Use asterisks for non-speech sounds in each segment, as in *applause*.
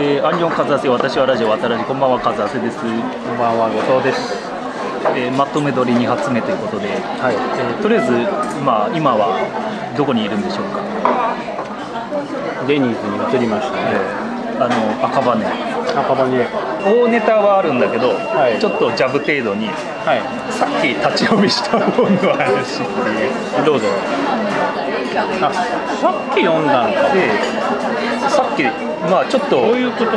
えー、アンニョンカズアセ私はラジオ渡らじこんばんはカズアセです、こんばんは、後藤です。えーまとめ撮り2発目ということで、はい。えーとりあえず、まあ、今はどこにいるんでしょうか、デニーズに移りましたね。あの赤羽赤羽に。大ネタはあるんだけど、はいちょっとジャブ程度にはい。さっき立ち読みした本の話っていうどうぞ。あ、さっき読んだのか。でさっきまあちょっとどういうこと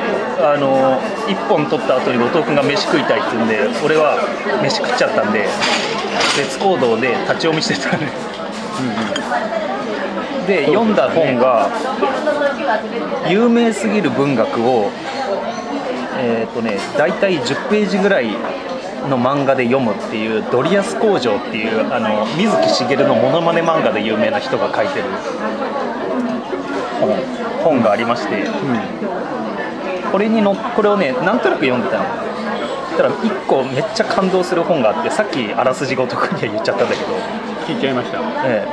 あの1本取った後に後藤君が飯食いたいって言うんで俺は飯食っちゃったんで別行動で立ち読みしてたねで。読んだ本が有名すぎる文学をえっ、とね大体10ページぐらいの漫画で読むっていうドリアス工場っていうあの水木しげるのモノマネ漫画で有名な人が書いてる本本がありまして、これにのこれをねなんとなく読んでたの。たら1個めっちゃ感動する本があってさっきあらすじごとくには言っちゃったんだけど、聞いちゃいました。え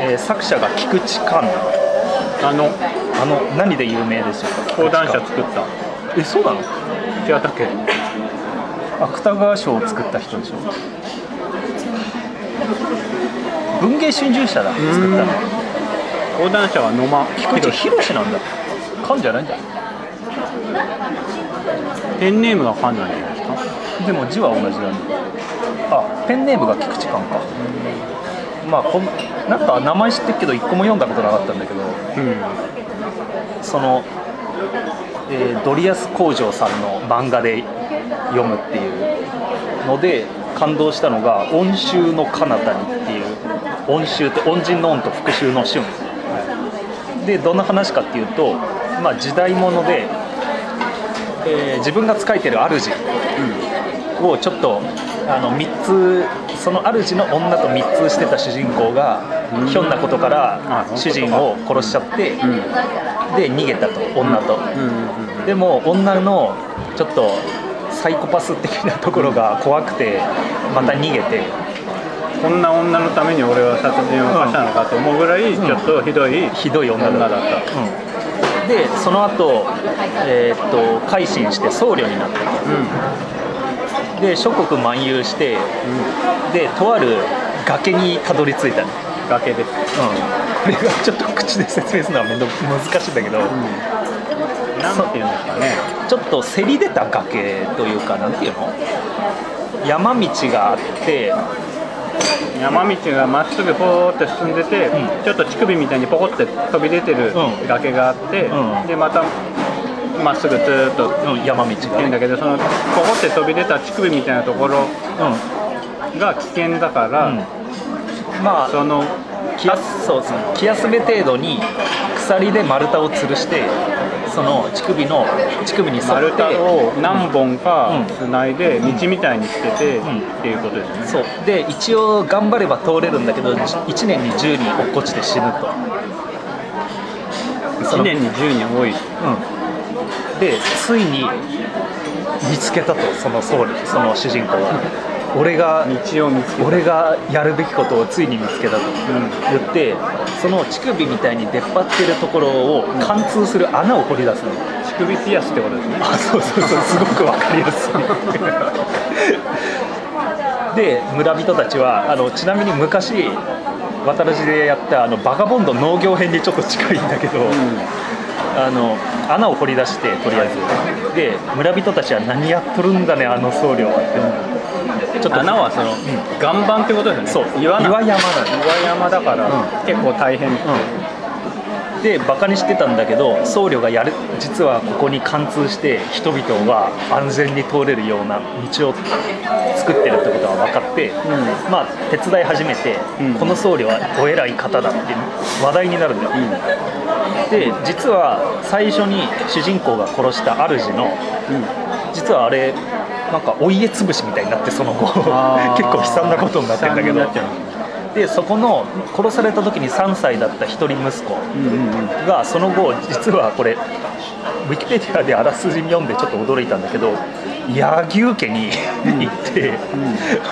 え。えー作者が菊池寛。あの、あの何で有名でしょうか？講談社作った。えそうなの？違ったっけ？芥川賞を作った人でしょ？文芸春秋社だ。作ったの講談社は野間。菊池宏なんだ。寛じゃないんだ。ペンネームがファンなんじゃないですか？でも字は同じなんだ。あペンネームが菊池寛か。まあこんなんか名前知ってるけど一個も読んだことなかったんだけど。うん。その、えードリアス工場さんの漫画で読むっていうので感動したのが「音臭の彼方に」っていう音臭って恩人の恩と復讐の春でどんな話かっていうと、まあ、時代物で、えー自分が仕えてる主をちょっとあの3つその主の女と密通してた主人公がうんひょんなことからあ主人を殺しちゃって。で逃げたと女と、うん。でも女のちょっとサイコパス的なところが怖くてまた逃げてこんな女のために俺は殺人を犯したのかと思うぐらい、うんちょっとひどい。ひどい女だったでその後、えーっと改心して僧侶になったうで諸国漫遊してん。うん。でとある崖にたどり着いた崖です。これがちょっと口で説明するのはめんど難しいんだけど、なんていうんですかね。ちょっとせり出た崖というかなんていうの？山道があって山道がまっすぐポーって進んでて、うん。ちょっと乳首みたいにポコって飛び出てるうん。崖があって、うん。でまたまっすぐずーっとうん山道がね行くんだけどそのポコって飛び出た乳首みたいなところうが危険だから、ん、うん、まあその気休そうそう気休め程度に鎖で丸太を吊るしてその乳首の乳首に沿って丸太を何本うかん。つないで道みたいにしてて、ん。っていうことですよね。そう。で一応頑張れば通れるんだけど1年に10人落っこちて死ぬと、1年に10人多い。うん、でついに見つけたとその僧侶その主人公は俺が道を見つけた。俺がやるべきことをついに見つけたとん。言って、その乳首みたいに出っ張ってるところを貫通する穴を掘り出すの、乳首ピアスってことですね。あそうそうそう *laughs* すごくわかりやすい。で村人たちはあのちなみに昔渡らじでやったあのバガボンド農業編にちょっと近いんだけど、あの穴を掘り出してとりあえず。で村人たちは何やっとるんだねあの僧侶はってちょっと穴はその、岩盤ってことですよね。そう。岩山なの岩山だから、うん。結構大変、でバカにしてたんだけど僧侶がやる実はここに貫通して人々が安全に通れるような道を作ってるってことが分かって、まあ手伝い始めて、うん。この僧侶はお偉い方だって話題になるんだよ、で実は最初に主人公が殺した主の実はあれなんかお家潰しみたいになってその後結構悲惨なことになってるんだけど。でそこの殺された時に3歳だった一人息子がその後実はこれウィキペディアであらすじ読んでちょっと驚いたんだけど柳生家に行って、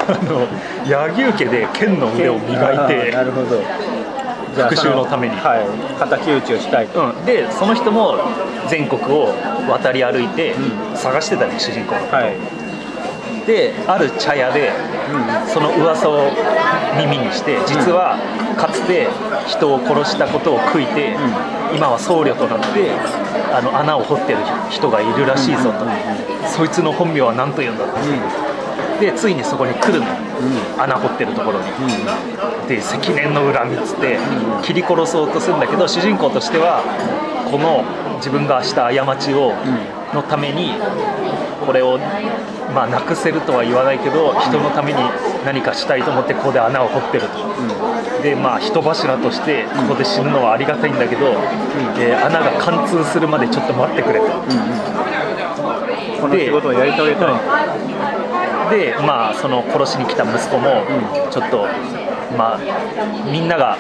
あの柳生家で剣の腕を磨いてなるほど。じゃあ復讐のために。そはい。敵討ちをしたいと、うん、でその人も全国を渡り歩いて探してたね主人公のことを、はいである茶屋でその噂を耳にして実はかつて人を殺したことを悔いて今は僧侶となってあの穴を掘ってる人がいるらしいぞと。そいつの本名は何と言うんだとでついにそこに来るの。穴掘ってるところに。で積年の恨みっつって切り殺そうとするんだけど主人公としてはこの自分がした過ちをのためにこれをまあなくせるとは言わないけど人のために何かしたいと思ってここで穴を掘ってると、でまあ人柱としてここで死ぬのはありがたいんだけど、えー穴が貫通するまでちょっと待ってくれと。この仕事をやり遂げたい。でまあその殺しに来た息子もちょっと、まあみんなが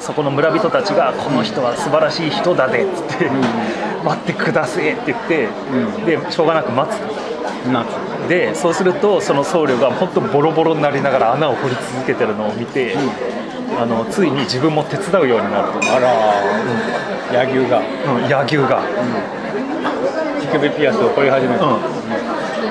そこの村人たちが「この人は素晴らしい人だぜ」っつって「*laughs* 待ってください」って言って、でしょうがなく待つと夏でそうするとその僧侶が本当ボロボロになりながら穴を掘り続けてるのを見て、あのついに自分も手伝うようになると、あら柳生が。うん、柳生が。乳首ピアスを掘り始めた、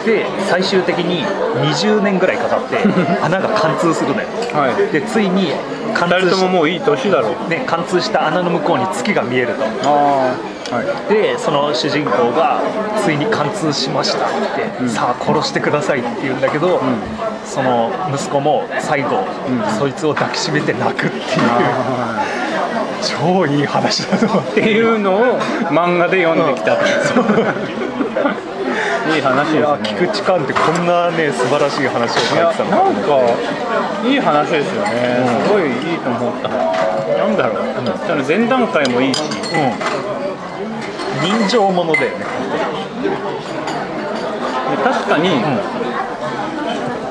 で最終的に20年ぐらいかかって *laughs* 穴が貫通するのよ。はい。でついに貫2人通しとももういい年だろう。ね、貫通した穴の向こうに月が見えると。ああはい。でその主人公がついに貫通しましたって、さあ殺してくださいって言うんだけど、その息子も最後、そいつを抱きしめて泣くっていう超いい話だと思っってていうのを漫画で読んできたと、いい話ですね。菊池寛ってこんなね素晴らしい話を書いてたの。なんかいい話ですよね、すごいいいと思った。なんだろう、その前段階もいいし。うん人情ものだよね。で確かに、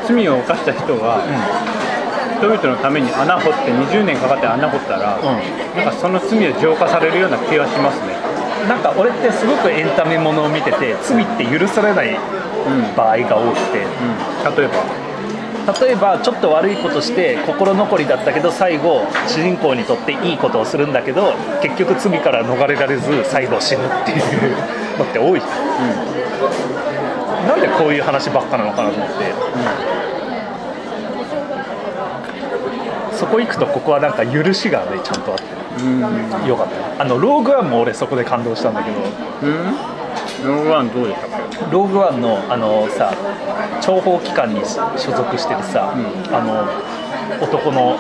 罪を犯した人が、人々のために穴掘って20年かかって穴掘ったら、なんかその罪は浄化されるような気がしますね。なんか俺ってすごくエンタメものを見てて罪って許されない場合が多くて、例えば例えばちょっと悪いことして心残りだったけど最後主人公にとっていいことをするんだけど結局罪から逃れられず最後死ぬっていうのって多い。じゃん、なんでこういう話ばっかなのかなと思って、そこ行くとここはなんか許しがねちゃんとあって。うん。よかった。あのローグワンも俺そこで感動したんだけど。うんローグワンどうでしたっけ？ローグワンのあのさ諜報機関に所属してるさ、あの男の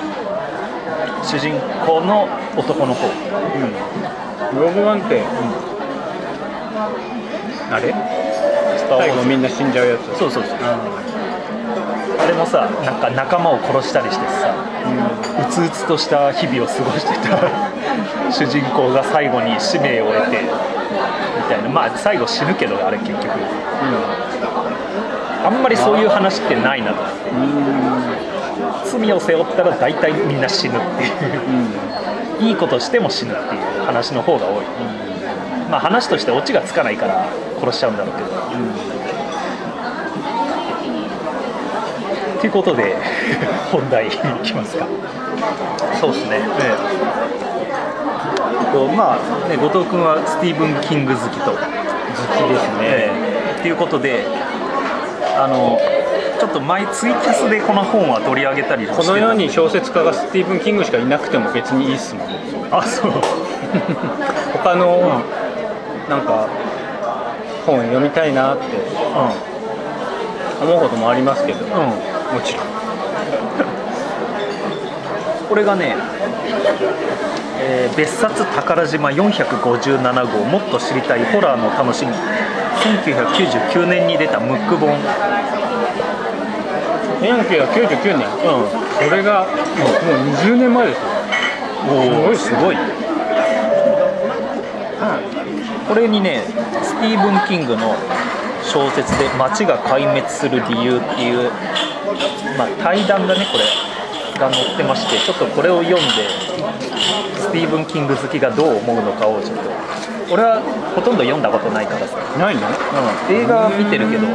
主人公の男の子ローグワンって、あれ？最後みんな死んじゃうやつ。そうそうそう。あれもさなんか仲間を殺したりしてさうつうつとした日々を過ごしてた。*laughs* 主人公が最後に使命を得てみたいな。まあ最後死ぬけどあれ結局。あんまりそういう話ってないなと。罪を背負ったら大体みんな死ぬっていう、いいことしても死ぬっていう話の方が多い、まあ話としてオチがつかないから殺しちゃうんだろうけど、ということで本題いきますか。そうですね、ええとまあね後藤君はスティーブン・キング好きと。好きですね、ということであのちょっと前ツイキャスでこの本は取り上げたりこの世に小説家がスティーブン・キングしかいなくても別にいいっすもん。あそう。*laughs* 他の、なんか本読みたいなって思うこともありますけど、うんうん。もちろん。*laughs* これがね、えー別冊宝島457号もっと知りたいホラーの楽しみ。1999年に出たムック本。1999年？うん。これがもう20年前ですよ。おおすごい。これにねスティーブン・キングの小説で「街が壊滅する理由」っていう、まあ、対談だねこれが載ってましてちょっとこれを読んでスティーブン・キング好きがどう思うのかをちょっと。俺はほとんど読んだことないからさ、ないの？うん、映画は見てるけど。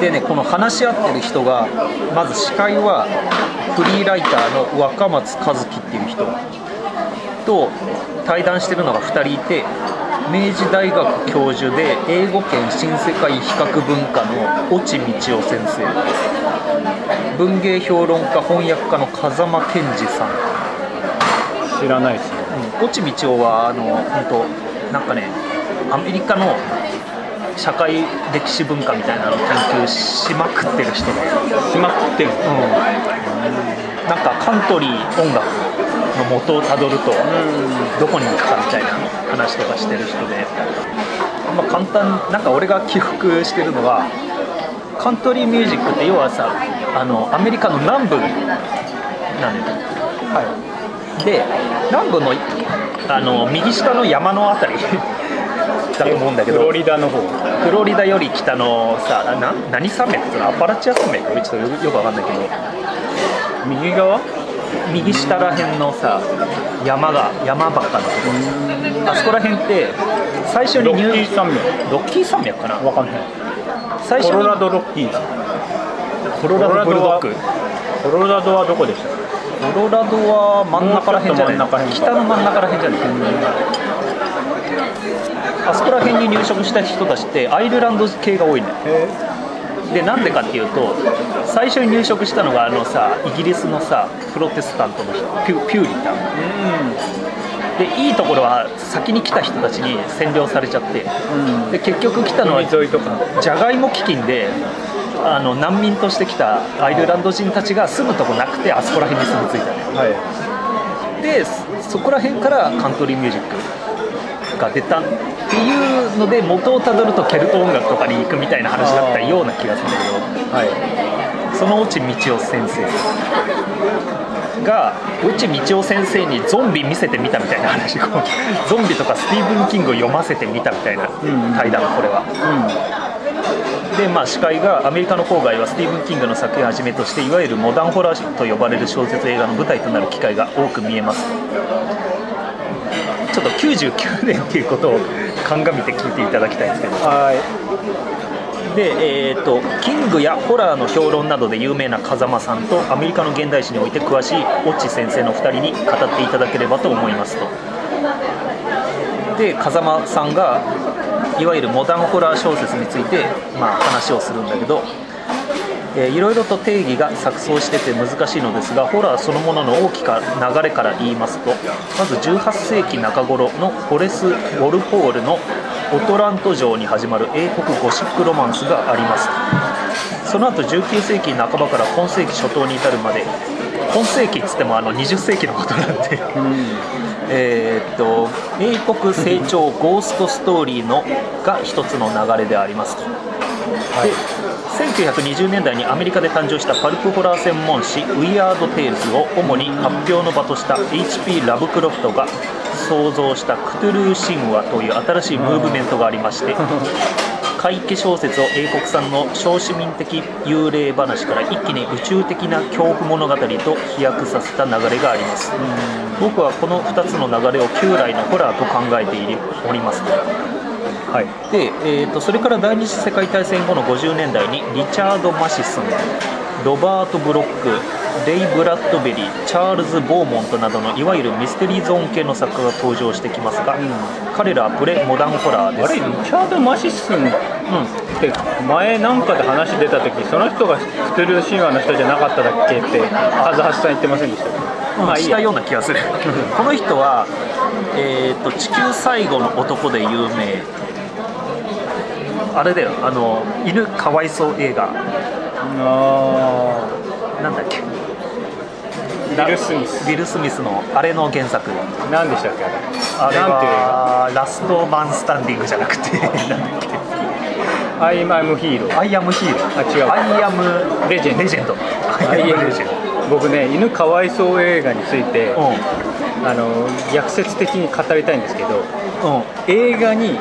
でねこの話し合ってる人がまず司会はフリーライターの若松和樹っていう人と対談してるのが2人いて明治大学教授で英語圏新世界比較文化の越智道夫先生。文芸評論家翻訳家の風間健二さん。知らないですね。越智道夫はあの本当なんかねアメリカの社会歴史文化みたいなのを研究しまくってる人で、しまくってるなんかカントリー音楽の元をたどるとどこに行くかみたいな話とかしてる人で、まあ、簡単なんか俺が記憶してるのはカントリーミュージックって要はさあのアメリカの南部なのよ。はで南部のあの右下の山のあたり *laughs* だと思うんだけどフロリダの方。フロリダより北のさな何山脈？ってアパラチア山脈？ちょっとよよくわかんないけど。右側？右下ら辺のさ山が山ばっかのとこ。ろあそこら辺って最初にロッキ入ー山脈。ロッキー山脈かな？わかんない。最初にコロラドロッキーコロラドブルドッグコロラドはどこでした？コロラドは真ん中ら辺じゃない？北の真ん中ら辺じゃない？あそこら辺に入植した人たちってアイルランド系が多いのよへでなんでかっていうと最初に入植したのがあのさイギリスのさプロテスタントの人ピュピューリタン。でいいところは先に来た人たちに占領されちゃって。うん。で結局来たのはじゃがいも飢饉であの難民として来たアイルランド人たちが住むとこなくてあそこら辺に住み着いたのよはい。でそそこら辺からカントリーミュージックが出たっていうので元をたどるとケルト音楽とかに行くみたいな話だったような気がするんだけど。はい。その越智道夫先生が越智道夫先生にゾンビ見せてみたみたいな話こうゾンビとかスティーブン・キングを読ませてみたみたいなうん。対談これは。でまあ司会がアメリカの郊外はスティーブン・キングの作品をはじめとしていわゆるモダンホラーと呼ばれる小説映画の舞台となる機会が多く見えます99年っていうことを鑑みて聞いていただきたいんですけど。はい。で、えー、とキングやホラーの評論などで有名な風間さんとアメリカの現代史において詳しいオッチ先生の2人に語っていただければと思いますと。で風間さんがいわゆるモダンホラー小説について、まあ、話をするんだけどえーいろいろと定義が錯綜してて難しいのですがホラーそのものの大きな流れから言いますとまず18世紀中頃のホレス・ウォルポールの「オトラント城」に始まる英国ゴシックロマンスがあります。その後19世紀半ばから今世紀初頭に至るまで今世紀っつってもあの20世紀のことなんでえーっと英国正調ゴーストストーリーのが一つの流れでありますと。で1920年代にアメリカで誕生したパルプホラー専門誌「ウィアード・テイルズ」を主に発表の場とした H.P. ラブクロフトが創造したクトゥルー神話という新しいムーブメントがありまして *laughs* 怪奇小説を英国産の小市民的幽霊話から一気に宇宙的な恐怖物語と飛躍させた流れがあります僕はこの2つの流れを旧来のホラーと考えておりますはい。で、えー、とそれから第二次世界大戦後の50年代にリチャード・マシソンロバート・ブロックレイ・ブラッドベリーチャールズ・ボーモントなどのいわゆるミステリーゾーン系の作家が登場してきますが、彼らはプレモダンホラーです。あれリチャード・マシスンって前なんかで話出た時その人がクトゥルー神話の人じゃなかっただっけって風橋さん言ってませんでした？っけうん、まあいいや。したような気がする。*laughs* この人は、えー、と地球最後の男で有名あれだよ。あの犬かわいそう映画。あなんだっけ。ビルスミス。ビル・スミスのあれの原作。ー何でしたっけ？あれあれはラストマンスタンディングじゃなくて *laughs* なんだっけ。画アイマムヒーローアイアムヒーローあ違う。アイアムレジェンドレジェンドアイアムレジェン僕ね犬かわいそう映画についてドあの逆説的に語りたいんですけどうんうん映画に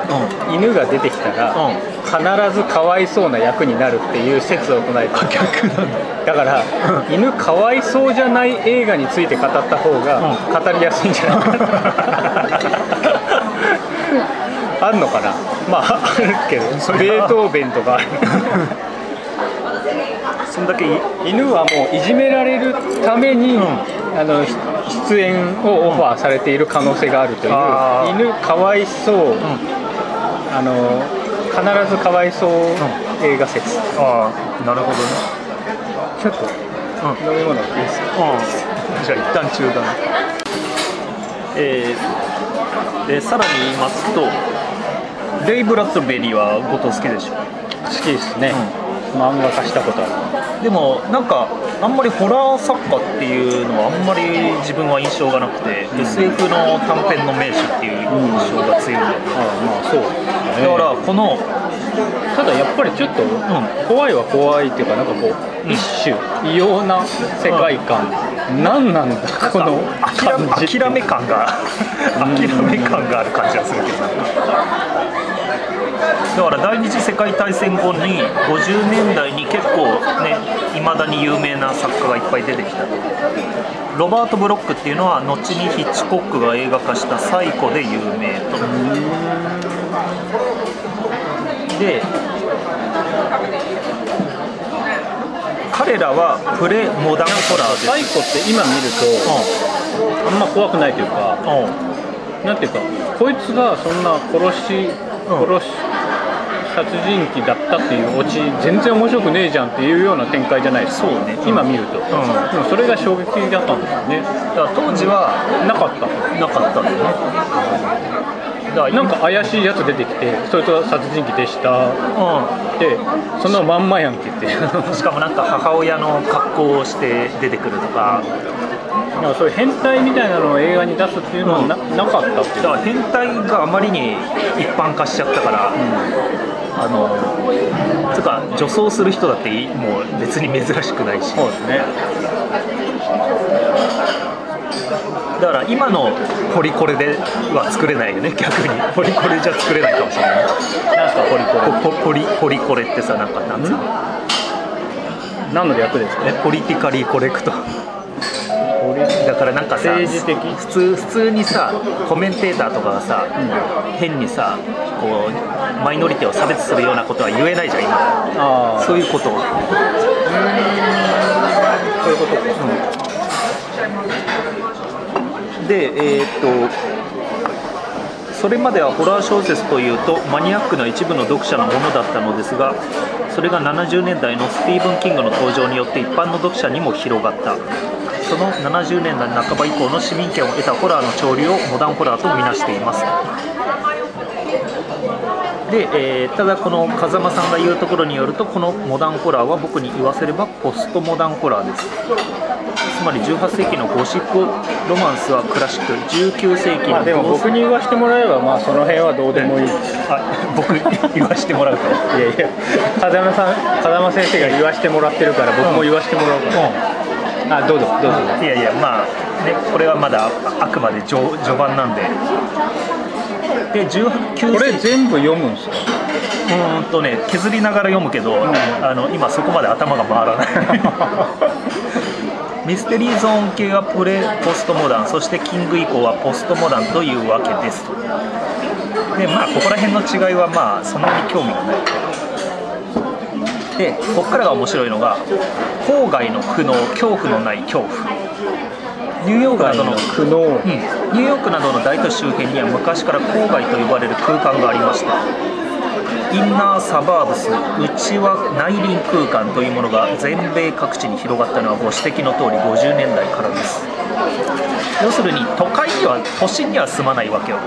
犬が出てきたら、うん。必ずかわいそうな役になるっていう説を唱えてる。逆なんだ。だから、犬かわいそうじゃない映画について語った方がうん。語りやすいんじゃないかな。あんのかな？まああるけどベートーベンとかある。*laughs* そんだけい犬はもういじめられるために、ん。あのひ出演をオファーされている可能性があるという、犬かわいそう、あの必ずかわいそう映画説、ああなるほどね。ちょっとうん。飲み物いいです。かじゃあ一旦中断。えーでさらに言いますとレイ・ブラッドベリーは後藤好きでしょ？好きですね、漫画化したことある。でもなんかあんまりホラー作家っていうのはあんまり自分は印象がなくて、SF の短編の名手っていう印象が強いんだよね、あまあそうだからこのただやっぱりちょっと怖いは怖いっていうかなんかこう、うん。一種異様な世界観、何なんだこの諦め感が諦め感がある感じがするけど。なだから第二次世界大戦後に50年代に結構ねいまだに有名な作家がいっぱい出てきた。ロバート・ブロックっていうのは後にヒッチコックが映画化した「サイコ」で有名と。で彼らはプレモダンホラーです。サイコって今見ると、あんま怖くないというかうんうん。なんていうかこいつがそんな殺し殺し殺人鬼だったっていうオチ全然面白くねえじゃんっていうような展開じゃないですか。そうね。今見ると、ん。でもそれが衝撃的だったんですよね。だから当時はなかった。なかったんだよね。だからなんか怪しいやつ出てきてそいつは殺人鬼でした。うでそのまんまやんけってん、しかもなんか母親の格好をして出てくるとかなんかそういう変態みたいなのを映画に出すっていうのはな,、なかったっていう。だから変態があまりに一般化しちゃったから、あのつうか女装する人だっていもう別に珍しくないし。そうですね。だから今のポリコレでは作れないよね逆に。ポリコレじゃ作れないかもしれない。なんすかポリコレ。ポポポリポリコレってさなんかなんつうの？何の略ですか？えポリティカリーコレクトだからなんかさ政治的？普通普通にさコメンテーターとかがさ、変にさこうマイノリティを差別するようなことは言えないじゃん今。そういうこと。をそういうことか。でえーっとそれまではホラー小説というとマニアックな一部の読者のものだったのですがそれが70年代のスティーブン・キングの登場によって一般の読者にも広がったその70年代半ば以降の市民権を得たホラーの潮流をモダンホラーとみなしています。で、えーただこの風間さんが言うところによるとこのモダンホラーは僕に言わせればポストモダンホラーです。つまり18世紀のゴシックロマンスはクラシック19世紀のまあでも僕に言わせてもらえばまあその辺はどうでもいい。あ僕言わせてもらうと。いやいや風間さん風間先生が言わせてもらってるから僕も言わせてもらおうかな、あどうぞどうぞ。いやいやまあねこれはまだあくまで序序盤なんで。で19これ全部読むんですか？うーんとね削りながら読むけど、あの今そこまで頭が回らない。*laughs* ミステリーゾーン系はプレポストモダン。そしてキング以降はポストモダンというわけですでまあここら辺の違いはまあそんなに興味がないでここからが面白いのが郊外の苦悩恐怖のない恐怖。ニューヨークなどの苦悩。うん、ニューヨークなどの大都市周辺には昔から郊外と呼ばれる空間がありましたインナーサバーブス内は内輪空間というものが全米各地に広がったのはご指摘の通り50年代からです。要するに都会には都心には住まないわけよ。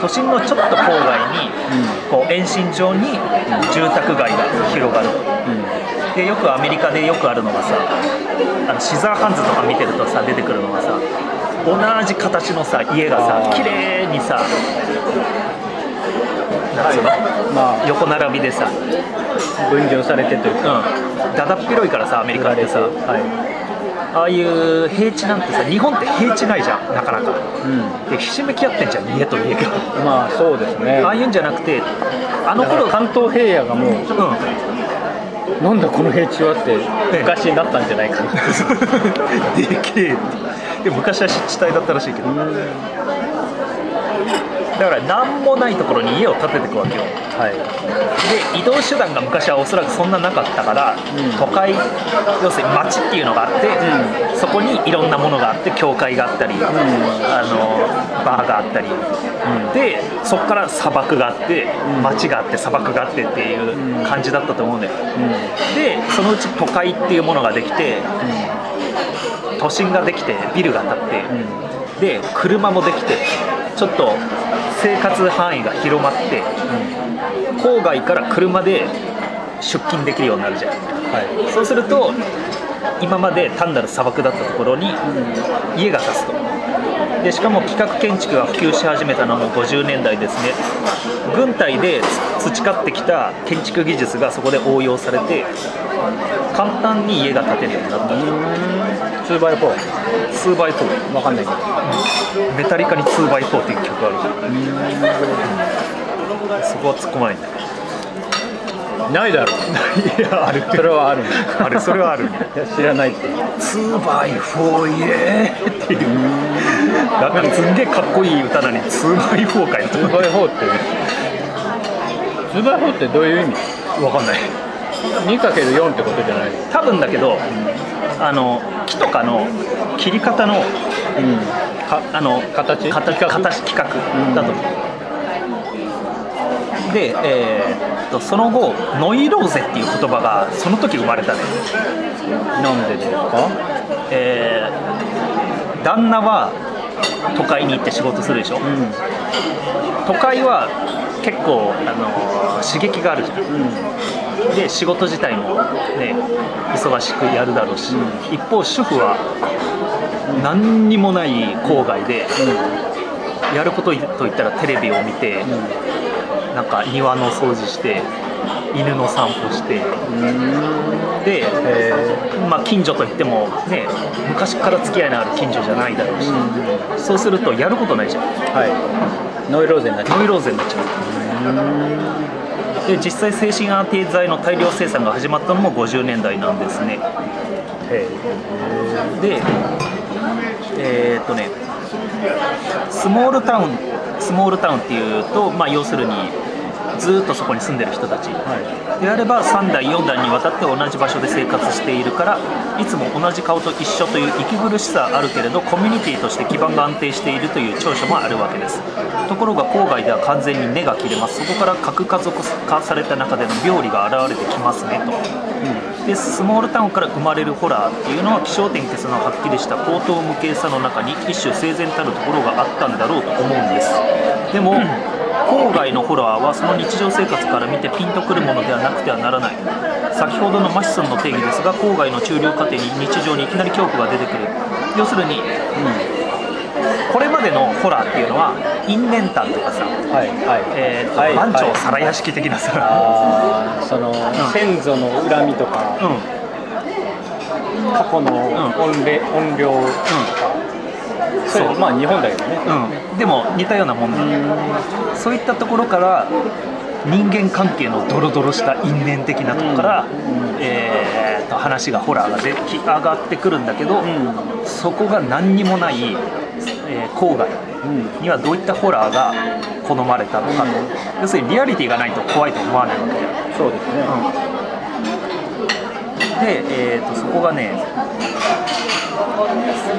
都心のちょっと郊外に、こう延伸状に住宅街が広がる、でよくアメリカでよくあるのがさあのシザーハンズとか見てるとさ出てくるのがさ同じ形のさ家がさ綺麗にさまあ。横並びでさ、分譲されてというか。うん、だだっ広いからさアメリカってさ。はい。ああいう平地なんてさ日本って平地ないじゃんなかなか。うん。でひしめき合ってんじゃん家と家が。まあそうですね。ああいうんじゃなくてあの頃関東平野がもううんなんだこの平地はって昔になったんじゃないかな。でけえって。で昔は湿地帯だったらしいけど。だから何もないところに家を建てていくわけよはい。で移動手段が昔はおそらくそんななかったから、ん。都会要するに街っていうのがあって、そこにいろんなものがあって教会があったり、あのバーがあったり、でそこから砂漠があって、街があって砂漠があってっていう感じだったと思うんだよ、でそのうち都会っていうものができて、都心ができてビルが建って、で車もできてちょっと生活範囲が広まって、郊外から車で出勤できるようになるじゃん。はそうすると今まで単なる砂漠だったところに家が建つと。でしかも企画建築が普及し始めたのも50年代ですね。軍隊で培ってきた建築技術がそこで応用されて簡単に家が建てるようになったと。い 2x4 2x4 わかんないけど。メタリカに 2x4 っていう曲がある。からそこは突っ込まないんだないだろ。いやあるそれはある。あれそれはある。いや知らないって。2x4 イエーイっていう。だからすんげえかっこいい歌なのに 2x4 かよ。2x4 って。2x4 ってどういう意味？わかんない。2×4 ってことじゃない？の多分だけどあの木とかの切り方のうん。かあの形形企画？形企画だと思う、で、えーっとその後ノイローゼっていう言葉がその時生まれたね、なんでですか？えー旦那は都会に行って仕事するでしょ、うん。都会は結構あの刺激があるじゃん。で仕事自体もね忙しくやるだろうし、一方主婦は何にもない郊外で、やることといったらテレビを見て、なんか庭の掃除して犬の散歩して。で、まあ、近所といってもね昔から付き合いのある近所じゃないだろうし、そうするとやることないじゃん。はい。ノイローゼになっちゃノイローゼになっちゃう。で実際精神安定剤の大量生産が始まったのも50年代なんですね。でえーっとねスモールタウンスモールタウンっていうと、まあ、要するにずーっとそこに住んでる人たち。はであれば3代4代にわたって同じ場所で生活しているからいつも同じ顔と一緒という息苦しさあるけれどコミュニティとして基盤が安定しているという長所もあるわけです。ところが郊外では完全に根が切れます。そこから核家族化された中での病理が現れてきますねと。でスモールタウンから生まれるホラーっていうのは気象点結のはっきりした高等無形さの中に一種整然たるところがあったんだろうと思うんです。でも郊外のホラーはその日常生活から見てピンとくるものではなくてはならない。先ほどのマシソンの定義ですが郊外の中流家庭に日常にいきなり恐怖が出てくる。要するに、これまでのホラーっていうのは因縁譚とかさ、いはいはい。えーとはい番長皿屋敷的なさ、あーその、先祖の恨みとかうん。うん過去の怨霊怨霊それそうまあ日本だけどね。うん、でも似たようなもんだ、そういったところから人間関係のドロドロした因縁的なところから、えーと話がホラーが出来上がってくるんだけど、そこが何にもない、えー郊外うん。にはどういったホラーが好まれたのか。と、要するにリアリティがないと怖いと思わないわけ。そうですね、で、えー、とそこがね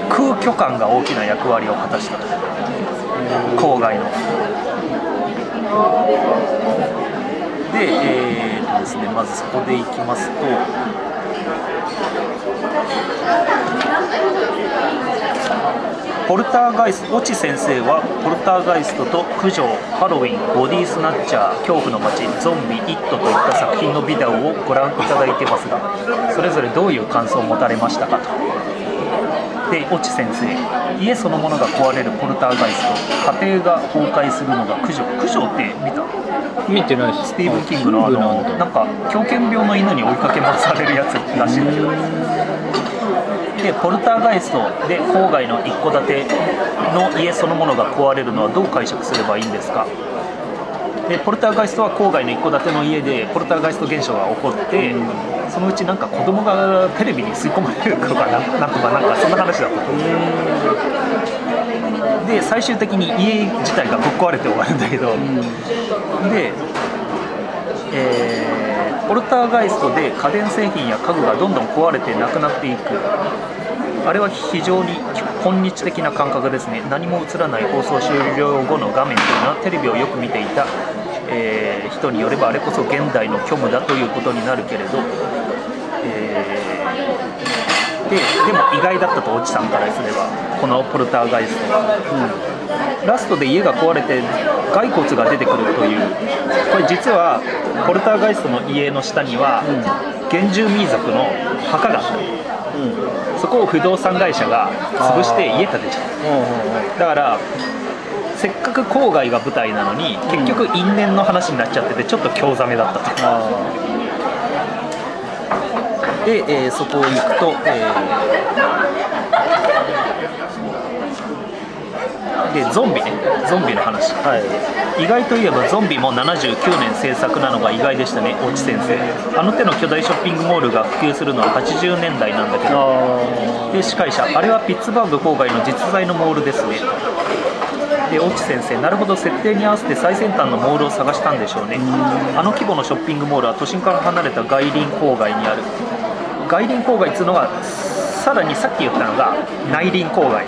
空虚感が大きな役割を果たした。郊外の。でえー、とですねまずそこでいきますとポルターガイスト越智先生はポルターガイストと九条ハロウィンボディスナッチャー恐怖の街ゾンビイットといった作品のビデオをご覧いただい。てますがそれぞれどういう感想を持たれましたかと。で越智先生家そのものが壊れるポルターガイスト家庭が崩壊するのが九条九条って見た？見てないしスティーブン・キングのあのなんか狂犬病の犬に追いかけ回されるやつらしいんだけどでポルターガイストで郊外の一戸建ての家そのものが壊れるのはどう解釈すればいいんですか？でポルターガイストは郊外の一戸建ての家でポルターガイスト現象が起こってそのうちなんか子供がテレビに吸い込まれるとかななんとかなんかそんな話だったと。思うで最終的に家自体がぶっ壊れて終わるんだけど、でえーポルターガイストで家電製品や家具がどんどん壊れてなくなっていく。あれは非常に今日的な感覚ですね。何も映らない放送終了後の画面というのはテレビをよく見ていた、えー人によればあれこそ現代の虚無だということになるけれど、えーででも意外だったとオチさんからすればこのポルターガイストは、ラストで家が壊れて骸骨が出てくるという。これ実はポルターガイストの家の下には、原住民族の墓があった。そこを不動産会社が潰して家建てちゃうだからせっかく郊外が舞台なのに結局因縁の話になっちゃっててちょっと興ざめだったと。で、えーそこを行くと、えーでゾンビね。ゾンビの話、意外といえばゾンビも79年制作なのが意外でしたね越智先生。あの手の巨大ショッピングモールが普及するのは80年代なんだけど。で司会者。あれはピッツバーグ郊外の実在のモールですね。で越智先生。なるほど設定に合わせて最先端のモールを探したんでしょうね。あの規模のショッピングモールは都心から離れた外輪郊外にある。外輪郊外っていうのがさらにさっき言ったのが内輪郊外、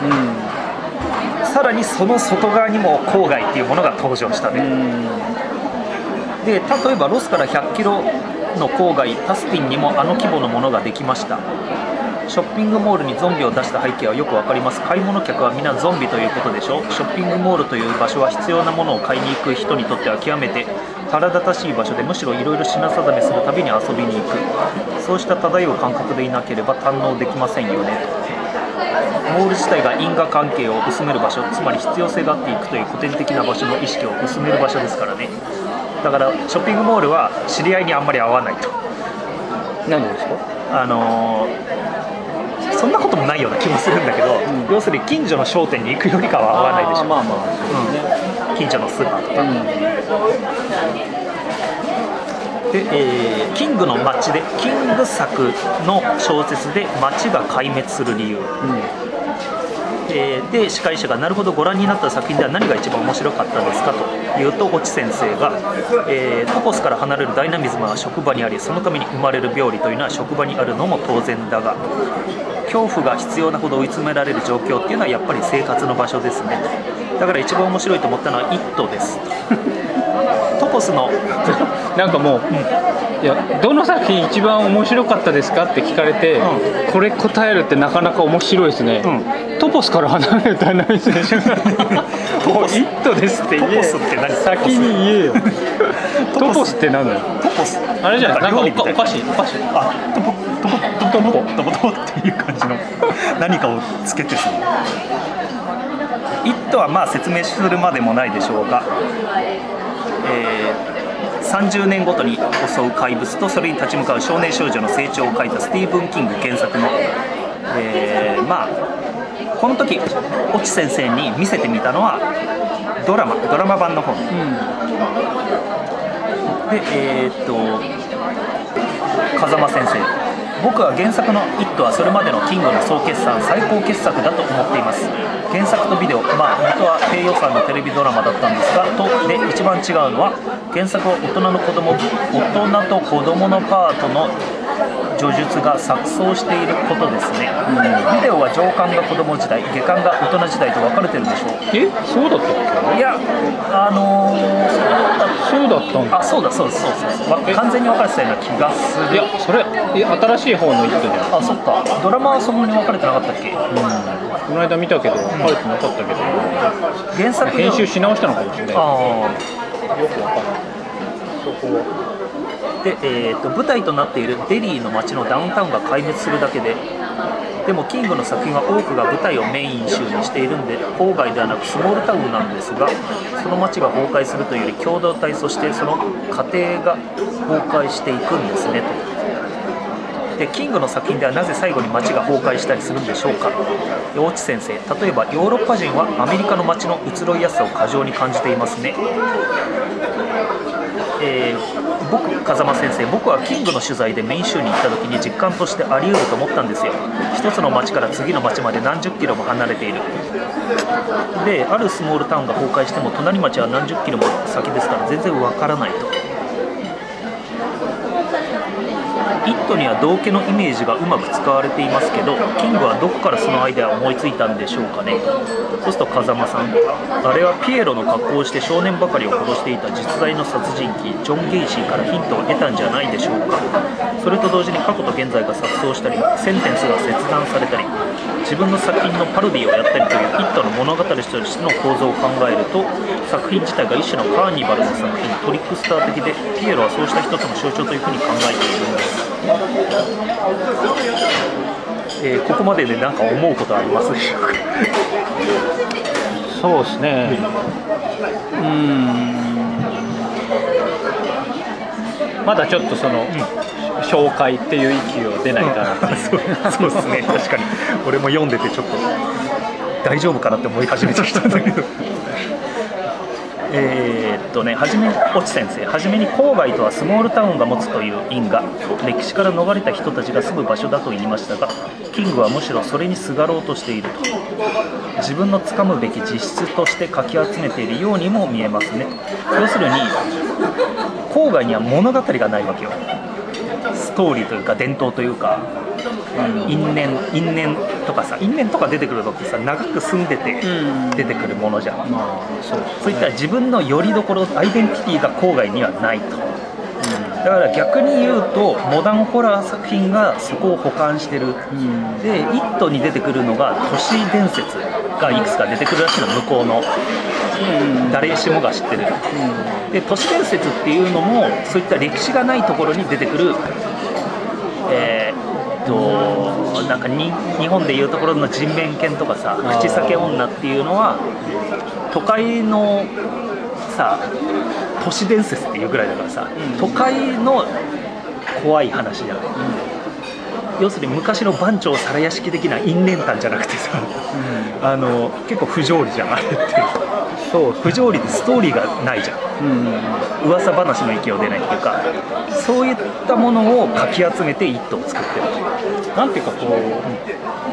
さらにその外側にも郊外っていうものが登場したね、で例えばロスから100キロの郊外タスティンにもあの規模のものができました。ショッピングモールにゾンビを出した背景はよくわかります。買い物客は皆ゾンビということでしょショッピングモールという場所は必要なものを買いに行く人にとっては極めて腹立たしい場所でむしろいろいろ品定めするたびに遊びに行く。そうした漂う感覚でいなければ堪能できませんよね。モール自体が因果関係を薄める場所つまり必要性があっていくという古典的な場所の意識を薄める場所ですからね。だからショッピングモールは知り合いにあんまり合わないと。なんでですか？あのーそんなこともないような気もするんだけど、要するに近所の商店に行くよりかは合わないでしょ、まあまあうん。近所のスーパーとか、で、えーキングの街でキング作の小説で街が壊滅する理由、えーで司会者がなるほどご覧になった作品では何が一番面白かったですかというと越智先生が、えートコスから離れるダイナミズムは職場にありそのために生まれる病理というのは職場にあるのも当然だが恐怖が必要なほど追い詰められる状況っていうのはやっぱり生活の場所ですねだから一番面白いと思ったのは「イット!」ですトポスの。なんかもう、いやどの作品一番面白かったですかって聞かれて、うこれ答えるってなかなか面白いですね、うトポスから離れるダイナミスでしょもう「イット!」ですって言え。トポスって何？先に言えよ。トポスって何？だよトポス。あれじゃない？なんかお料理みたいかお菓子。お菓子。あトポトポトポトポトポトポっていう感じの。*laughs* 何かをつけてする「イット!」はまあ説明するまでもないでしょうが、えー30年ごとに襲う怪物とそれに立ち向かう少年少女の成長を書いたスティーブン・キング原作の、えーまあこの時越智先生に見せてみたのはドラマドラマ版の方。でえーっと風間先生僕は原作の「イット!」はそれまでのキングの総決算最高傑作だと思っています原作とビデオまあ元は低予算のテレビドラマだったんですがとで一番違うのは原作は大人の子供大人と子供のパートの叙述が錯綜していることですね、ビデオは上巻が子供時代下巻が大人時代と分かれてるでしょう。え？そうだったっいやあのーけそうだったんだ。あそうだそうですそうそう完全に分かれてたような気がする。いやそれえ新しい方の「イット!」じゃん。あそっか。ドラマはそんなに分かれてなかったっけ？この間見たけど分かれてなかったけど。原作では。編集し直したのかもしれない。よあ。くわかんない。そこはあで、えー、と舞台となっているデリーの街のダウンタウンが壊滅するだけででもキングの作品は多くが舞台をメイン集にしているんで郊外ではなくスモールタウンなんですがその街が崩壊するというより共同体そしてその家庭が崩壊していくんですねと。でキングの作品ではなぜ最後に街が崩壊したりするんでしょうか。で越智先生例えばヨーロッパ人はアメリカの街の移ろいやすさを過剰に感じていますね。えー僕風間先生僕はキングの取材でメイン州に行った時に実感としてあり得ると思ったんですよ。一つの町から次の町まで何十キロも離れている。であるスモールタウンが崩壊しても隣町は何十キロも先ですから全然わからないとイットには道家のイメージがうまく使われていますけどキングはどこからそのアイデアを思いついたんでしょうかね。そうすると風間さん。あれはピエロの格好をして少年ばかりを殺していた実在の殺人鬼ジョン・ゲイシーからヒントを得たんじゃないでしょうか。それと同時に過去と現在が錯綜したりセンテンスが切断されたり自分の作品のパロディをやったりという「イット!」の物語としての構造を考えると作品自体が一種のカーニバルの作品トリックスター的でピエロはそうした一つの象徴というふうに考えているんです、えーここまでで何か思うことあります？でしょうかそうですね。うーん。まだちょっとその、紹介っていう域を出ないかなっていうそうそうですね確かに俺も読んでてちょっと大丈夫かなって思い始めちゃったんだけどえっとねはじめ越智先生はじめに郊外とはスモールタウンが持つという因果。歴史から逃れた人たちが住む場所だと言いましたがキングはむしろそれにすがろうとしていると。自分のつかむべき実質としてかき集めているようにも見えますね。要するに郊外には物語がないわけよ。ストーリーというか伝統というか因縁因縁とかさ因縁とか出てくるのってさ長く住んでてうん。出てくるものじゃん、まあそうそういった自分の拠り所アイデンティティが郊外にはないと。だから逆に言うとモダンホラー作品がそこを補完してる。うん。で「イット!」に出てくるのが都市伝説がいくつか出てくるらしいの向こうの。うん誰しもが知ってる。で都市伝説っていうのもそういった歴史がないところに出てくる。えーっとなんかに日本でいうところの人面犬とかさ口裂け女っていうのは都会のさ都市伝説っていうぐらいだからさ、うん。都会の怖い話じゃん、要するに昔の番長皿屋敷的な因縁譚じゃなくてさあの結構不条理じゃんあれってそう不条理でストーリーがないじゃん。うん噂話の勢い出ないっていうか。そういったものをかき集めて「イット!」を作ってる。なんていうかこ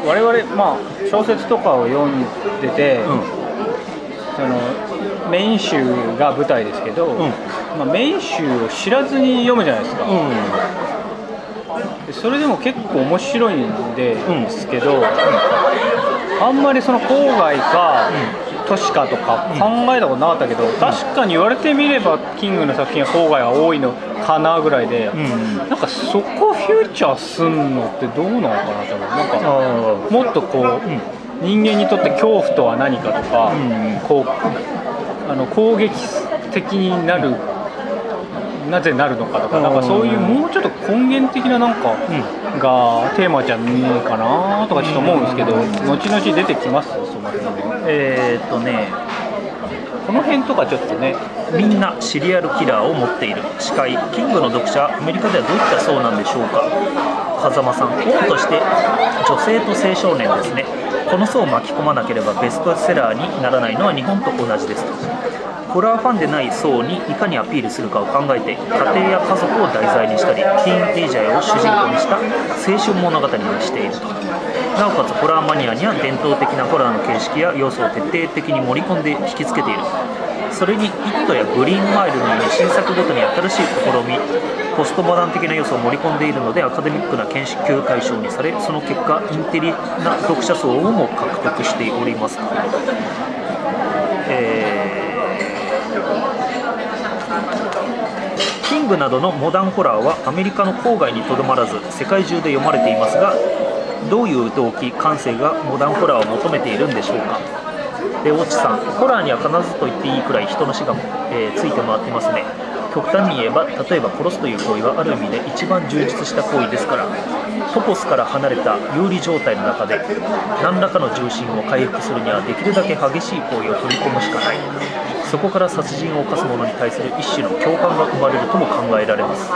う我々まあ小説とかを読んでて、うん。そのメイン集が舞台ですけど、ん。まあ、メイン集を知らずに読むじゃないですか、でそれでも結構面白いんですけど、あんまりその郊外か都市かとか考えたことなかったけど、確かに言われてみればキングの作品は郊外が多いのかなぐらいで、うんなんかそこをフューチャーすんのってどうなのかなと思う。なんかあもっとこう、人間にとって恐怖とは何かとか、うんこうあの攻撃的になる、なぜなるのかとか、うんなんかそういうもうちょっと根源的ななんかうん。がテーマじゃねえかなとかちょっと思うんですけど、後々出てきます？えーっとねこの辺とかちょっとね、みんなシリアルキラーを持っている。司会キングの読者アメリカではどういった層なんでしょうか。風間さん本として女性と青少年ですね。この層を巻き込まなければベストセラーにならないのは日本と同じですと。ホラーファンでない層にいかにアピールするかを考えて家庭や家族を題材にしたりティーンエイジャーを主人公にした青春物語にしているとなおかつホラーマニアには伝統的なホラーの形式や要素を徹底的に盛り込んで引きつけているそれに「イット!」や「グリーンマイル」のように新作ごとに新しい試みポストモダン的な要素を盛り込んでいるのでアカデミックな研究対象にされその結果インテリな読者層をも獲得しておりますと、えーングなどのモダンホラーはアメリカの郊外にとどまらず世界中で読まれていますがどういう動機感性がモダンホラーを求めているんでしょうか？で大地さんホラーには必ずと言っていいくらい人の死が、えーついて回ってますね。極端に言えば例えば殺すという行為はある意味で一番充実した行為ですからトポスから離れた有利状態の中で何らかの重心を回復するにはできるだけ激しい行為を取り込むしかない。そこから殺人を犯す者に対する一種の共感が生まれるとも考えられます。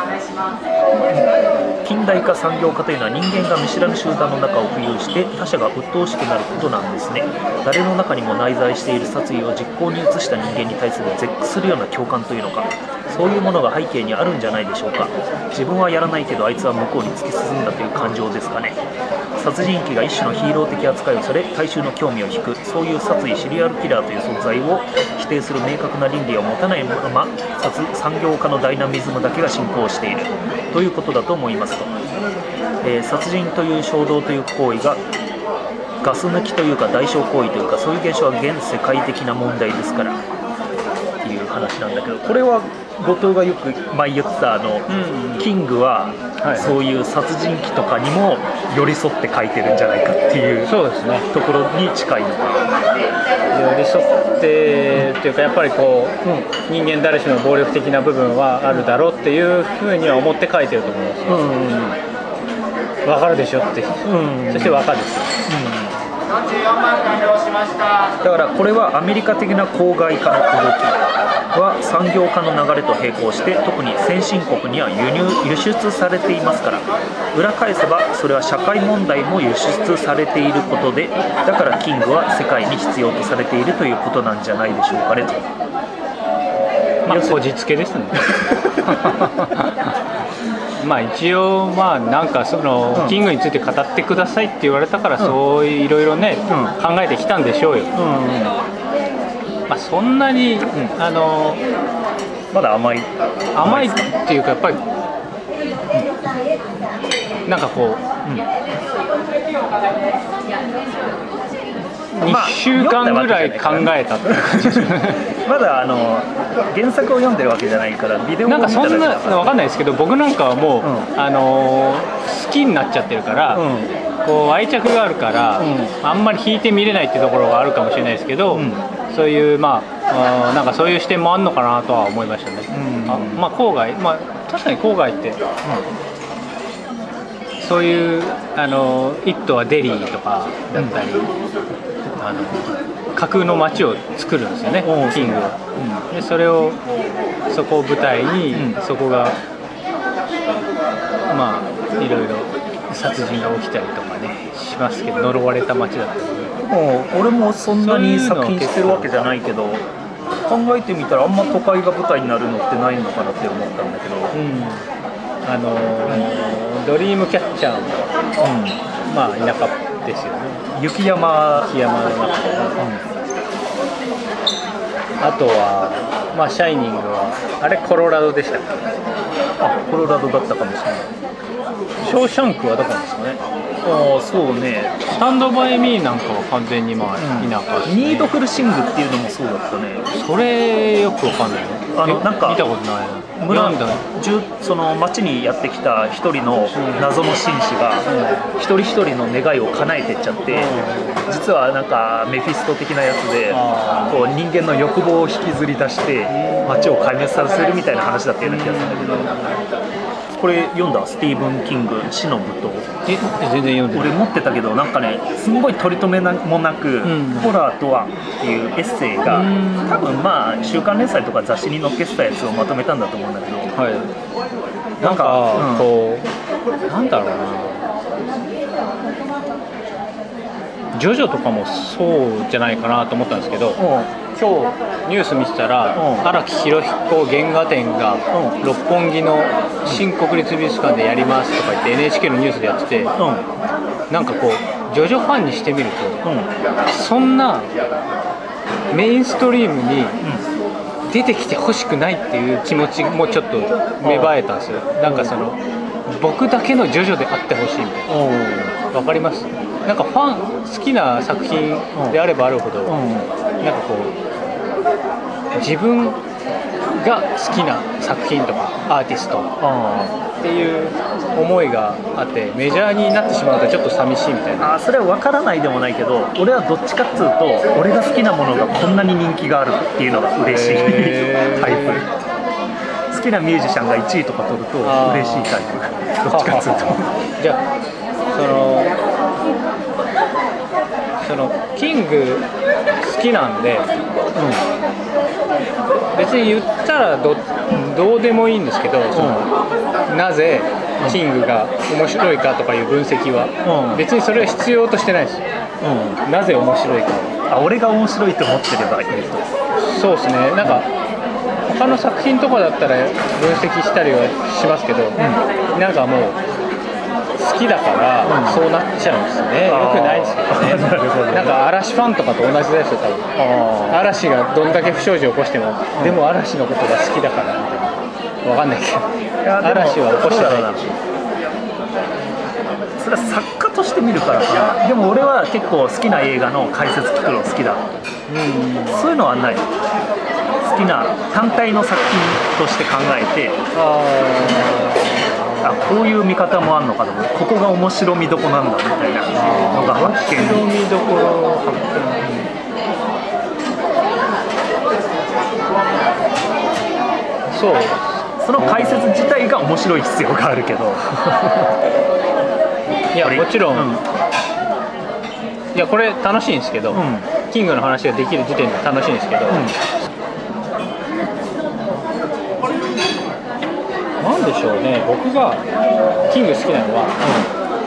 近代化産業化というのは人間が見知らぬ集団の中を浮遊して他者が鬱陶しくなることなんですね。誰の中にも内在している殺意を実行に移した人間に対する絶句するような共感というのか。そういうものが背景にあるんじゃないでしょうか。自分はやらないけどあいつは向こうに突き進んだという感情ですかね。殺人鬼が一種のヒーロー的扱いをされ大衆の興味を引くそういう殺意シリアルキラーという存在を否定する明確な倫理を持たないまま殺産業化のダイナミズムだけが進行している。ということだと思いますと、えー殺人という衝動という行為がガス抜きというか代償行為というかそういう現象は現世界的な問題ですから。っていう話なんだけどこれは後藤がよく前言ったあの、うん。キングは、はい。そういう殺人鬼とかにも寄り添って書いてるんじゃないかっていうそうですね。ところに近い。のか寄り添ってっていうかやっぱりこう、人間誰しも暴力的な部分はあるだろうっていうふうには思って書いてると思いますうん。わかるでしょって、うん。そしてわかるです。よだからこれはアメリカ的な郊外化の動きは産業化の流れと並行して特に先進国には輸入輸出されていますから裏返せばそれは社会問題も輸出されていることでだからキングは世界に必要とされているということなんじゃないでしょうかねと。まあこじつけですね *laughs* まあ一応まあなんかその、うん。キングについて語ってくださいって言われたから、そういういろいろね、うん。考えてきたんでしょうよ、まあ、そんなに、あのまだ甘い。甘いっていうかやっぱり、なんかこう、2まあ週間ぐらい考えたまだあの原作を読んでるわけじゃないからビデオをなんかそんなけだからわかんないですけど僕なんかはもう、うあのー好きになっちゃってるから、うん。こう愛着があるから、うあんまり引いて見れないっていうところがあるかもしれないですけど、うん。そういうまあなんかそういう視点もあるのかなとは思いましたね、うん。あまあ郊外まあ確かに郊外ってそういうあの「イット!」はデリーとかだったり、あの架空の街を作るんですよねキングは。でそれをそこを舞台に、うん。そこがまあいろいろ殺人が起きたりとかねしますけど呪われた街だったり。もう俺もそんなに作品してるわけじゃないけど考えてみたらあんま都会が舞台になるのってないのかなって思ったんだけど、うん。あのードリームキャッチャーもまあ田舎ですよね。雪山木山の中で。ね、あとはまあシャイニングはあれコロラドでしたっけ？あコロラドだったかもしれない。ショーシャンクはどこなんですかね。ああそうね。スタンドバイミーなんかは完全にまあ田舎ですね。ニードフルシングっていうのもそうだったね。それよくわかんない。えあのなんか見たことないな。村なんだ。じゅその町にやってきた一人の謎の紳士が一人一人の願いを叶えてっちゃって実はなんかメフィスト的なやつでこう人間の欲望を引きずり出して町を壊滅させるみたいな話だったような気がするんだけどこれ読んだスティーブン・キング「死の舞踏。え全然読んで俺持ってたけどなんかねすんごい取り留めもなくん「ホラーとは」っていうエッセイがうん。多分まあ週刊連載とか雑誌に載っけてたやつをまとめたんだと思うんだけどはい。なんかうん。こう、なんだろうな。ジョジョとかもそうじゃないかなと思ったんですけどうん。今日ニュース見てたらうん。荒木宏彦原画展がうん。六本木の新国立美術館でやりますとか言って NHK のニュースでやっててうん。なんかこうジョジョファンにしてみるとうんそんなメインストリームに出てきてほしくないっていう気持ちもちょっと芽生えたんですよ。なんかその僕だけのジョジョであってほしいみたいな。わかります？なんかファン好きな作品であればあるほどうん。なんかこう自分が好きな作品とかアーティスト。あっていう思いがあってメジャーになってしまうとちょっと寂しいみたいな。あそれは分からないでもないけど俺はどっちかっつうと俺が好きなものがこんなに人気があるっていうのが嬉しい。タイプ。好きなミュージシャンが1位とか取ると嬉しいタイプ。どっちかっつうと。じゃあそのそのキング好きなんで別に言ったらどどうでもいいんですけど、そのなぜキングが面白いかとかいう分析は、うん。別にそれは必要としてないです。ようん、うん、なぜ面白いかあ俺が面白いと思ってればいいと。そうですね。なんか他の作品とかだったら分析したりはしますけど、なんかもう好好きだからそうなっちゃうんですね、よくないですけどね。*laughs* なんか嵐ファンとかと同じですよ多分。嵐がどんだけ不祥事を起こしても、でも嵐のことが好きだからみたいなわかんないけど。嵐は起こしてない。それは作家として見るからか。なでも俺は結構好きな映画の解説聞くの好きだ。うん。そういうのはない。好きな単体の作品として考えてああこういう見方もあるのかとかここが面白みどこなんだみたいなのが発見。白見どころ発見そう。その解説自体が面白い必要があるけど。*laughs* いやもちろん、うん。いやこれ楽しいんですけど、うん。キングの話ができる時点で楽しいんですけど、なんでしょうね。僕がキング好きなのは、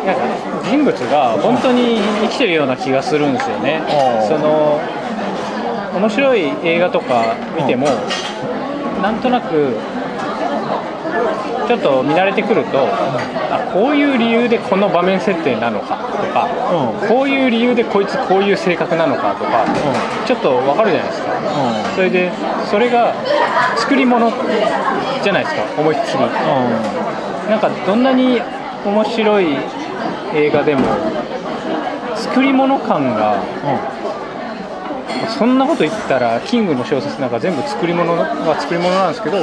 なんか人物が本当に生きてるような気がするんですよね、うんその面白い映画とか見ても、なんとなくちょっと見慣れてくると、あこういう理由でこの場面設定なのかとか、うん。こういう理由でこいつこういう性格なのかとか、ちょっと分かるじゃないですか。それでそれが作り物じゃないですか思いっきり。なんかどんなに面白い映画でも作り物感がそんなこと言ったらキングの小説なんか全部作り物が作り物なんですけど、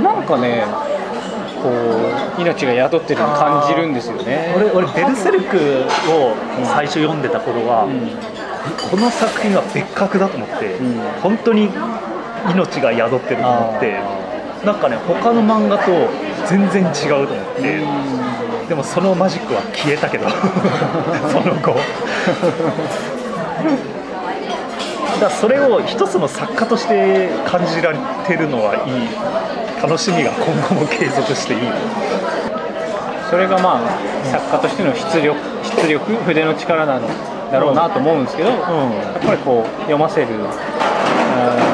なんかねこう命が宿ってるのを感じるんですよね。俺俺ベルセルクを最初読んでた頃は、うん。この作品は別格だと思って、ん。本当に命が宿ってると思ってなんかね他の漫画と全然違うと思って、でもそのマジックは消えたけど *laughs* その後。だそれを一つの作家として感じられてるのはいい。楽しみが今後も継続していい。それがまあ作家としての出力出力筆の力なんだろうなと思うんですけど、やっぱりこう読ませるあー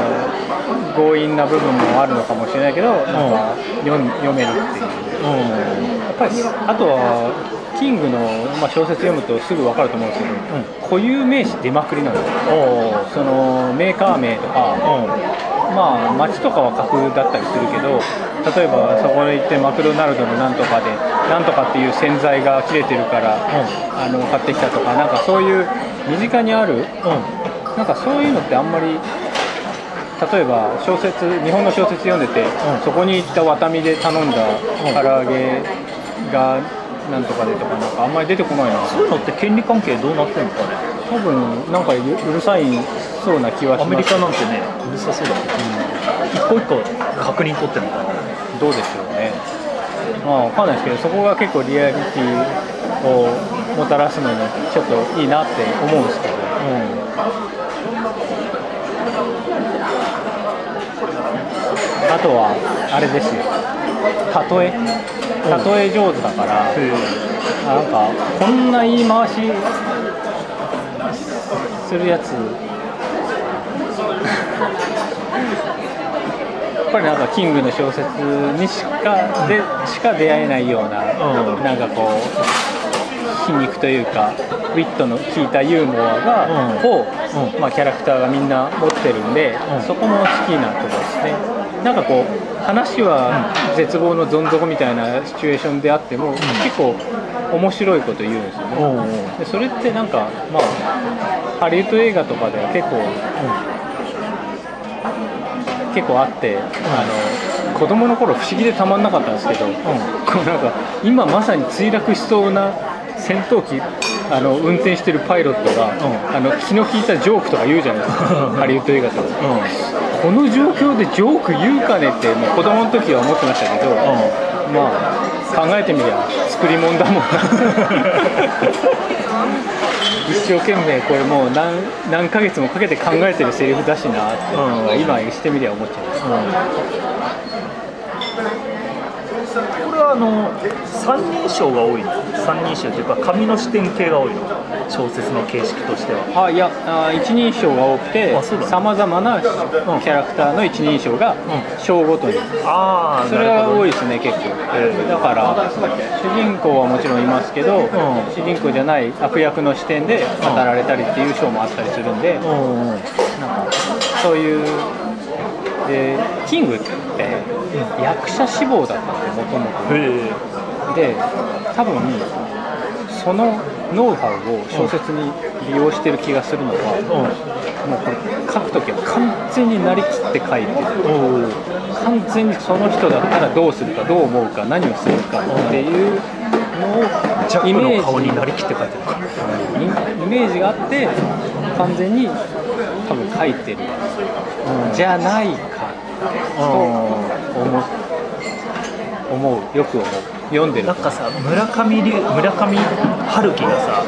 強引な部分もあるのかもしれないけど、なんか読ん読めるっていう。やっぱりあとはキングの、まあ、小説読むとすぐ分かると思うんですけど、固有名詞出まくりなんですよそのメーカー名とか、まあ街とかは架空だったりするけど例えばそこに行ってマクドナルドのなんとかでなんとかっていう洗剤が切れてるから、あの買ってきたとかなんかそういう身近にある、なんかそういうのってあんまり例えば小説日本の小説読んでて、そこに行ったワタミで頼んだ唐揚げがなんとかでとかなんかあんまり出てこないな。そういうのって権利関係どうなってるのかね？多分なんかううるさいそうな気はします。アメリカなんてねうるさそうだけど、一個一個確認取ってるのかな。どうでしょうね。まあわかんないですけどそこが結構リアリティをもたらすのにちょっといいなって思うんですけど、あとはあれですよ。例え例え上手だから、あなんかこんな言い回しするやつ。*laughs* やっぱりなんかキングの小説にしかでしか出会えないような、うん。なんかこう皮肉というかウィットの効いたユーモアが、うん。を、まあ、キャラクターがみんな持ってるんで、うん。そこも好きなとこですねなんかこう話は絶望のどん底みたいなシチュエーションであっても、結構面白いこと言うんですよね、でそれってなんかまあハリウッド映画とかでは結構、結構あって、あの子供の頃不思議でたまんなかったんですけど、こうなんか今まさに墜落しそうな戦闘機あの運転してるパイロットが、あの気の利いたジョークとか言うじゃないですか、*laughs* ハリウッド映画とか、この状況でジョーク言うかねってもう子供の時は思ってましたけど、まあ考えてみりゃ作り物だもんな。*laughs* 一生懸命これもう何何ヶ月もかけて考えてるセリフだしなって、うん。今してみりゃ思っちゃいます、あの三人称が多いの？三人称というか紙の視点系が多いの？小説の形式としては。あいやあ一人称が多くてあそうだ。さまざまなキャラクターの一人称が章ごとに、ああそれが多いですね結構、だから主人公はもちろんいますけど、主人公じゃない悪役の視点で語られたりっていう章もあったりするんで、なんかそういうでキングって役者志望だったんでもともとで多分そのノウハウを小説に利用してる気がするのは、もうこれ書くときは完全になりきって書いて完全にその人だったらどうするかどう思うか何をするかっていうのをジャックイメージ。の顔になりきって書いてる。からイイメージがあって完全に多分書いてる、じゃないかと思う。思う。よく思う。読んでる。なんかさ村上龍村上春樹がさ、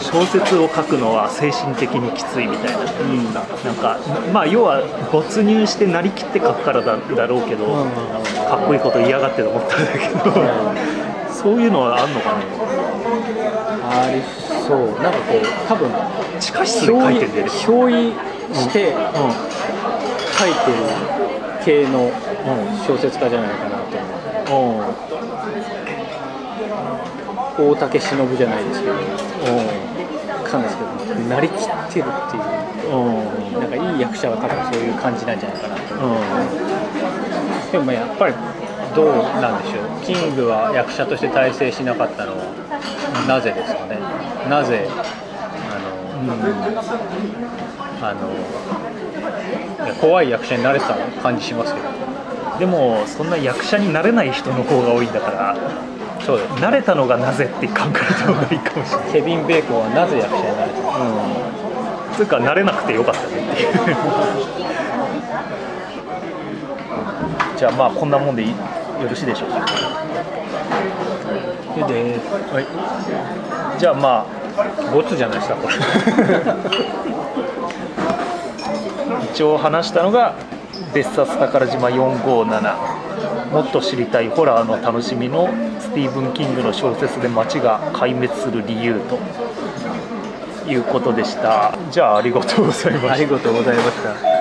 小説を書くのは精神的にきついみたいな、なんかまあ要は没入してなりきって書くからだだろうけど、かっこいいこと言いやがってと思ったんだけど、そういうのはあんのかねありそう。なんかこう多分地下室で書いてんだよね。憑依して書いてる系の小説家じゃないかなと思う大竹しのぶじゃないですけどかん。ですけどなりきってるっていううん。なん。かいい役者は多分そういう感じなん。じゃないかなと思うでもやっぱりどうなん。でしょうキングは役者として大成しなかったのはなぜですかねなぜあの、うん。あの怖い役者になれてた感じしますけど。でもそんな役者になれない人の方が多いんだからそうです。慣れたのがなぜって考えた方がいいかもしれない。ケビン・ベーコンはなぜ役者になれたの？かつうか慣れなくてよかったねっていう。じゃあまあこんなもんでいいよろしいでしょうか。ででじゃあまボツじゃないですかこれ *laughs* あ一応話したのが別冊宝島457もっと知りたいホラーの楽しみのスティーブン・キングの小説で街が壊滅する理由と。いうことでした。じゃあありがとうございました。ありがとうございました。